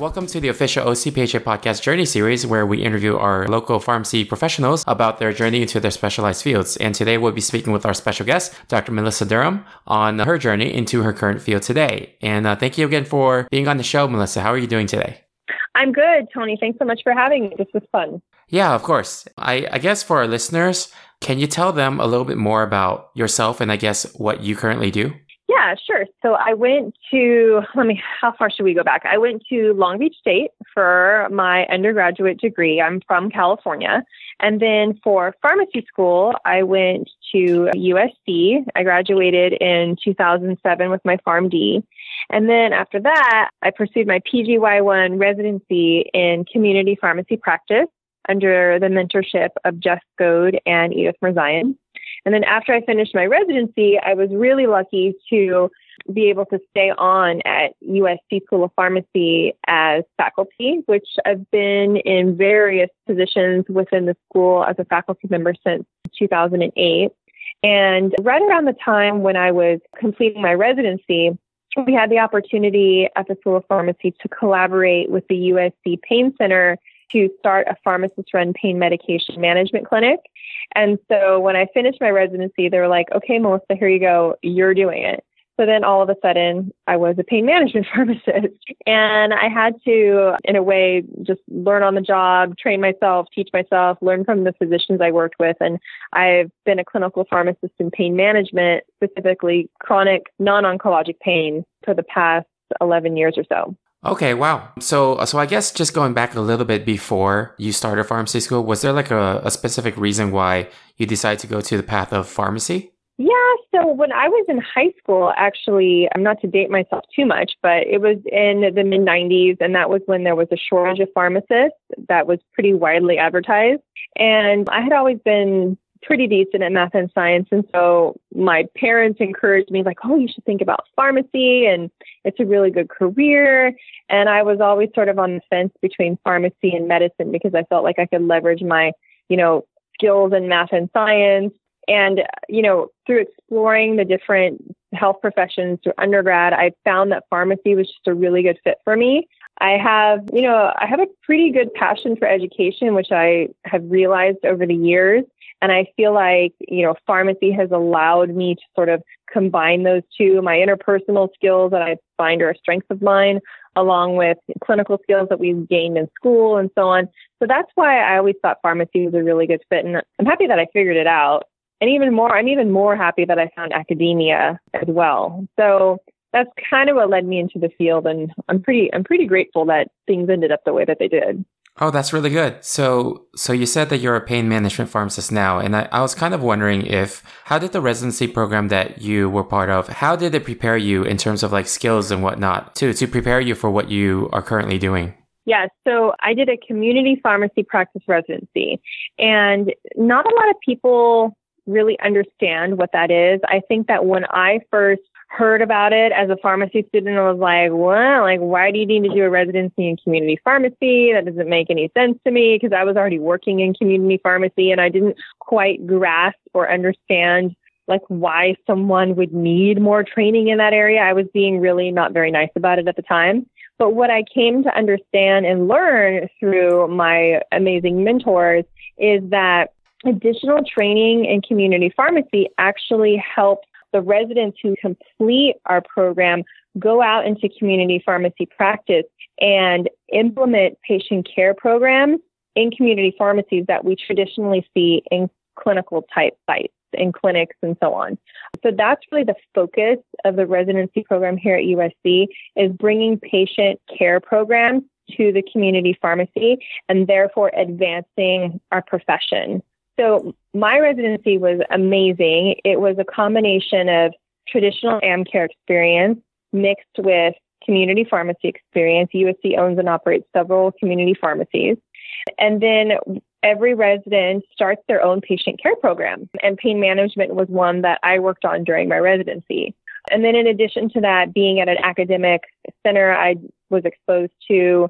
Welcome to the official OCPHA podcast journey series where we interview our local pharmacy professionals about their journey into their specialized fields. And today we'll be speaking with our special guest, Dr. Melissa Durham, on her journey into her current field today. And uh, thank you again for being on the show, Melissa. How are you doing today? I'm good, Tony. Thanks so much for having me. This was fun. Yeah, of course. I, I guess for our listeners, can you tell them a little bit more about yourself and I guess what you currently do? Yeah, sure. So I went to, let me, how far should we go back? I went to Long Beach State for my undergraduate degree. I'm from California. And then for pharmacy school, I went to USC. I graduated in 2007 with my PharmD. And then after that, I pursued my PGY1 residency in community pharmacy practice under the mentorship of Jeff Goad and Edith Mirzaian. And then after I finished my residency, I was really lucky to be able to stay on at USC School of Pharmacy as faculty, which I've been in various positions within the school as a faculty member since 2008. And right around the time when I was completing my residency, we had the opportunity at the School of Pharmacy to collaborate with the USC Pain Center to start a pharmacist run pain medication management clinic. And so when I finished my residency, they were like, okay, Melissa, here you go. You're doing it. So then all of a sudden, I was a pain management pharmacist. And I had to, in a way, just learn on the job, train myself, teach myself, learn from the physicians I worked with. And I've been a clinical pharmacist in pain management, specifically chronic non oncologic pain, for the past 11 years or so. Okay, wow. So, uh, so I guess just going back a little bit before you started pharmacy school, was there like a, a specific reason why you decided to go to the path of pharmacy? Yeah, so when I was in high school, actually, I'm not to date myself too much, but it was in the mid 90s, and that was when there was a shortage of pharmacists that was pretty widely advertised. And I had always been pretty decent at math and science. And so my parents encouraged me, like, oh, you should think about pharmacy and it's a really good career. And I was always sort of on the fence between pharmacy and medicine because I felt like I could leverage my, you know, skills in math and science. And, you know, through exploring the different health professions through undergrad, I found that pharmacy was just a really good fit for me. I have, you know, I have a pretty good passion for education, which I have realized over the years. And I feel like, you know, pharmacy has allowed me to sort of combine those two, my interpersonal skills that I find are a strength of mine, along with clinical skills that we've gained in school and so on. So that's why I always thought pharmacy was a really good fit. And I'm happy that I figured it out. And even more, I'm even more happy that I found academia as well. So that's kind of what led me into the field. And I'm pretty, I'm pretty grateful that things ended up the way that they did. Oh, that's really good. So, so you said that you're a pain management pharmacist now, and I, I, was kind of wondering if how did the residency program that you were part of, how did it prepare you in terms of like skills and whatnot to to prepare you for what you are currently doing? Yeah, so I did a community pharmacy practice residency, and not a lot of people really understand what that is. I think that when I first heard about it as a pharmacy student I was like, what? Like, why do you need to do a residency in community pharmacy? That doesn't make any sense to me because I was already working in community pharmacy and I didn't quite grasp or understand like why someone would need more training in that area. I was being really not very nice about it at the time. But what I came to understand and learn through my amazing mentors is that additional training in community pharmacy actually helps the residents who complete our program go out into community pharmacy practice and implement patient care programs in community pharmacies that we traditionally see in clinical type sites in clinics and so on. So that's really the focus of the residency program here at USC is bringing patient care programs to the community pharmacy and therefore advancing our profession. So my residency was amazing. It was a combination of traditional AmCare experience mixed with community pharmacy experience. USC owns and operates several community pharmacies. And then every resident starts their own patient care program. And pain management was one that I worked on during my residency. And then in addition to that, being at an academic center, I was exposed to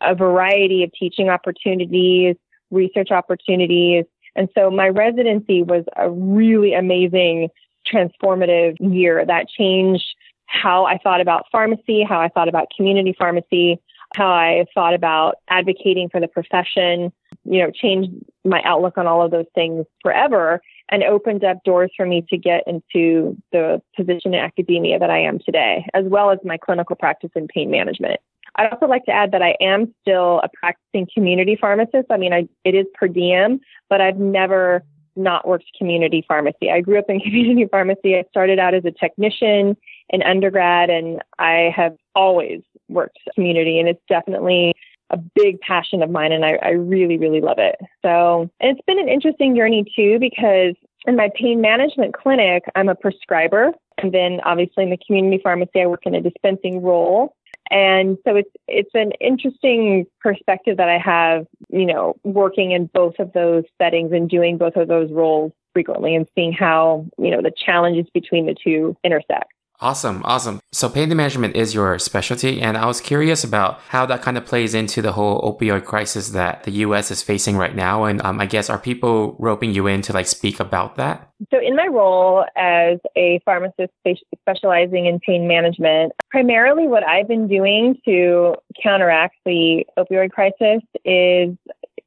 a variety of teaching opportunities, research opportunities, and so my residency was a really amazing, transformative year that changed how I thought about pharmacy, how I thought about community pharmacy. how I thought about advocating for the profession, you know, changed my outlook on all of those things forever and opened up doors for me to get into the position in academia that I am today, as well as my clinical practice in pain management. I'd also like to add that I am still a practicing community pharmacist. I mean, I, it is per diem, but I've never not worked community pharmacy. I grew up in community pharmacy. I started out as a technician in undergrad, and I have always worked community, and it's definitely a big passion of mine, and I, I really, really love it. So, and it's been an interesting journey too, because in my pain management clinic, I'm a prescriber, and then obviously in the community pharmacy, I work in a dispensing role. And so it's it's an interesting perspective that I have, you know, working in both of those settings and doing both of those roles frequently and seeing how, you know, the challenges between the two intersect. Awesome, awesome. So pain management is your specialty, and I was curious about how that kind of plays into the whole opioid crisis that the U.S. is facing right now. And um, I guess are people roping you in to like speak about that? So in my role as a pharmacist specializing in pain management, primarily what I've been doing to counteract the opioid crisis is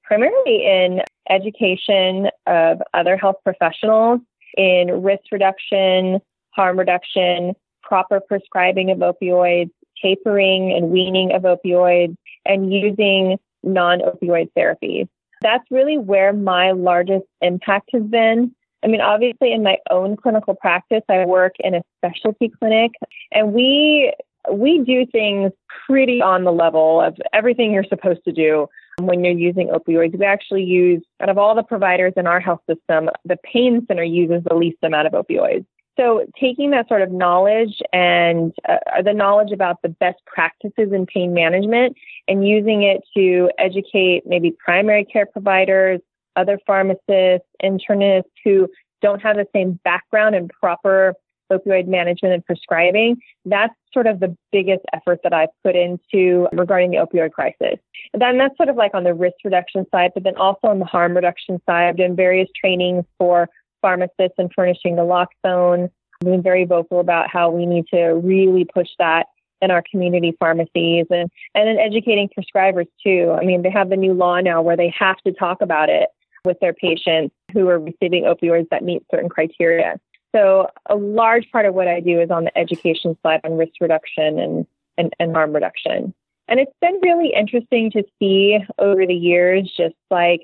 primarily in education of other health professionals in risk reduction harm reduction, proper prescribing of opioids, tapering and weaning of opioids, and using non opioid therapies. That's really where my largest impact has been. I mean, obviously, in my own clinical practice, I work in a specialty clinic, and we we do things pretty on the level of everything you're supposed to do when you're using opioids. We actually use, out of all the providers in our health system, the pain center uses the least amount of opioids. So, taking that sort of knowledge and uh, the knowledge about the best practices in pain management and using it to educate maybe primary care providers, other pharmacists, internists who don't have the same background in proper opioid management and prescribing, that's sort of the biggest effort that I've put into regarding the opioid crisis. And then that's sort of like on the risk reduction side, but then also on the harm reduction side, I've done various trainings for pharmacists and furnishing naloxone. Being very vocal about how we need to really push that in our community pharmacies and, and then educating prescribers too. I mean, they have the new law now where they have to talk about it with their patients who are receiving opioids that meet certain criteria. So a large part of what I do is on the education side on risk reduction and, and, and harm reduction. And it's been really interesting to see over the years just like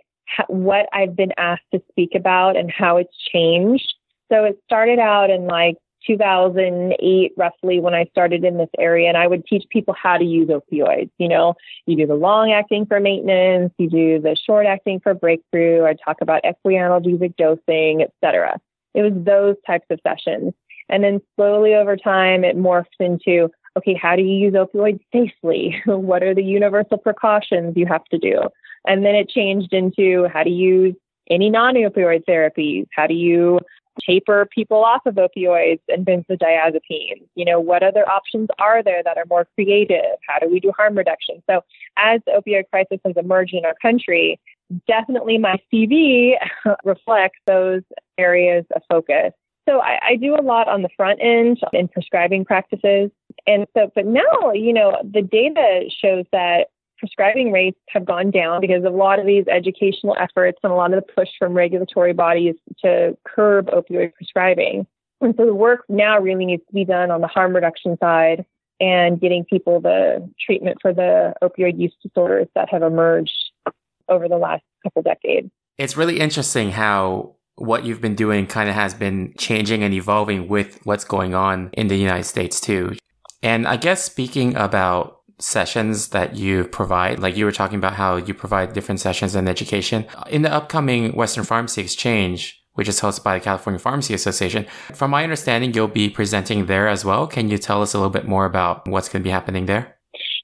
what I've been asked to speak about and how it's changed. So it started out in like 2008, roughly, when I started in this area, and I would teach people how to use opioids. You know, you do the long acting for maintenance, you do the short acting for breakthrough. I talk about equianalgesic dosing, etc. It was those types of sessions. And then slowly over time, it morphed into okay, how do you use opioids safely? what are the universal precautions you have to do? And then it changed into how to use any non opioid therapies. How do you taper people off of opioids and benzodiazepines? You know, what other options are there that are more creative? How do we do harm reduction? So, as the opioid crisis has emerged in our country, definitely my CV reflects those areas of focus. So I, I, do a lot on the front end in prescribing practices. And so, but now, you know, the data shows that prescribing rates have gone down because of a lot of these educational efforts and a lot of the push from regulatory bodies to curb opioid prescribing. And so the work now really needs to be done on the harm reduction side and getting people the treatment for the opioid use disorders that have emerged over the last couple decades. It's really interesting how what you've been doing kind of has been changing and evolving with what's going on in the United States too. And I guess speaking about sessions that you provide, like you were talking about how you provide different sessions in education, in the upcoming Western Pharmacy Exchange, which is hosted by the California Pharmacy Association. From my understanding, you'll be presenting there as well. Can you tell us a little bit more about what's going to be happening there?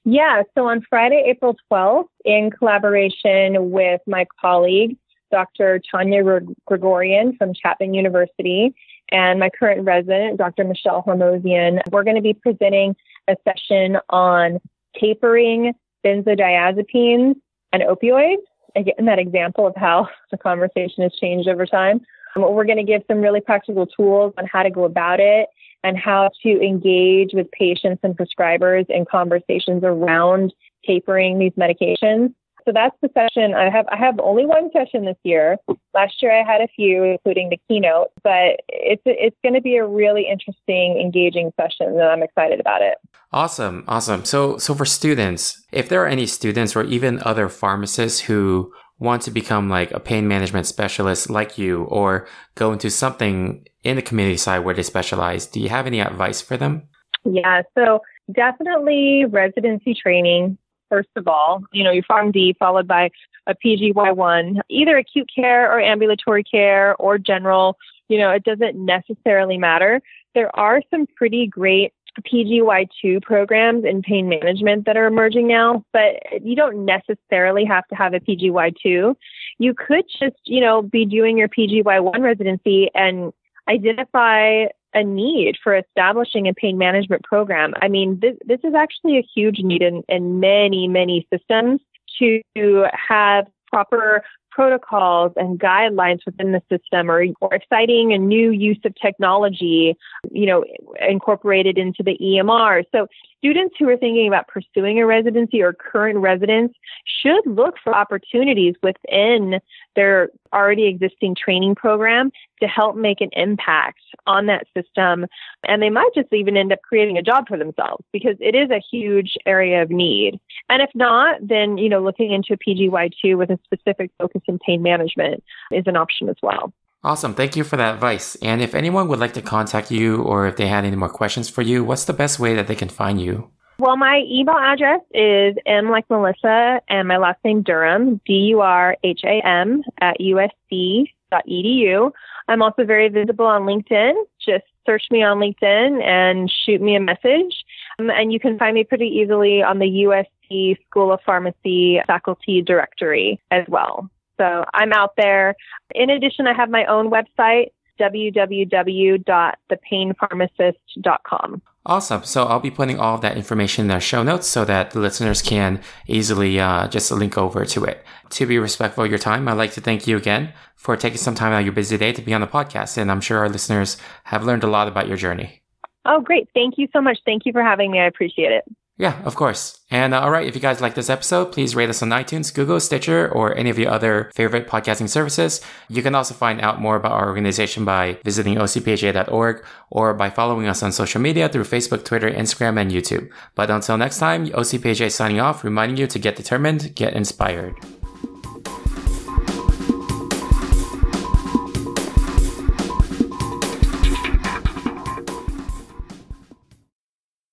Yeah, so on Friday, April 12th, in collaboration with my colleague, Dr. Tanya Gregorian from Chapman University, and my current resident, Dr. Michelle Hormozian, we're going to be presenting a session on tapering benzodiazepines and opioids. Again, that example of how the conversation has changed over time. Um, we're going to give some really practical tools on how to go about it and how to engage with patients and prescribers in conversations around tapering these medications. So that's the session I have. I have only one session this year. Last year I had a few, including the keynote. But it's it's going to be a really interesting, engaging session, and I'm excited about it. Awesome, awesome. So so for students, if there are any students or even other pharmacists who want to become like a pain management specialist like you, or go into something in the community side where they specialize, do you have any advice for them? Yeah. So definitely residency training first of all, you know, your PharmD followed by a PGY1, either acute care or ambulatory care or general, you know, it doesn't necessarily matter. There are some pretty great PGY2 programs in pain management that are emerging now, but you don't necessarily have to have a PGY2. You could just, you know, be doing your PGY1 residency and identify a need for establishing a pain management program. I mean, this, this is actually a huge need in, in many, many systems to have proper protocols and guidelines within the system or, or exciting and new use of technology, you know, incorporated into the EMR. So students who are thinking about pursuing a residency or current residents should look for opportunities within their already existing training program to help make an impact on that system. And they might just even end up creating a job for themselves because it is a huge area of need. And if not, then, you know, looking into a PGY2 with a specific focus in pain management is an option as well. Awesome. Thank you for that advice. And if anyone would like to contact you or if they had any more questions for you, what's the best way that they can find you? Well, my email address is m like Melissa and my last name Durham, D U R H A M at usc.edu. I'm also very visible on LinkedIn. Just search me on LinkedIn and shoot me a message. Um, and you can find me pretty easily on the USC School of Pharmacy faculty directory as well. So I'm out there. In addition, I have my own website, www.thepainpharmacist.com. Awesome. So I'll be putting all of that information in our show notes so that the listeners can easily uh, just link over to it. To be respectful of your time, I'd like to thank you again for taking some time out of your busy day to be on the podcast. And I'm sure our listeners have learned a lot about your journey. Oh, great. Thank you so much. Thank you for having me. I appreciate it. Yeah, of course. And uh, all right, if you guys like this episode, please rate us on iTunes, Google, Stitcher, or any of your other favorite podcasting services. You can also find out more about our organization by visiting ocpha.org or by following us on social media through Facebook, Twitter, Instagram, and YouTube. But until next time, OCPHA signing off, reminding you to get determined, get inspired.